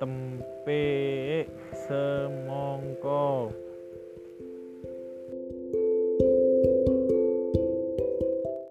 tempe semongko.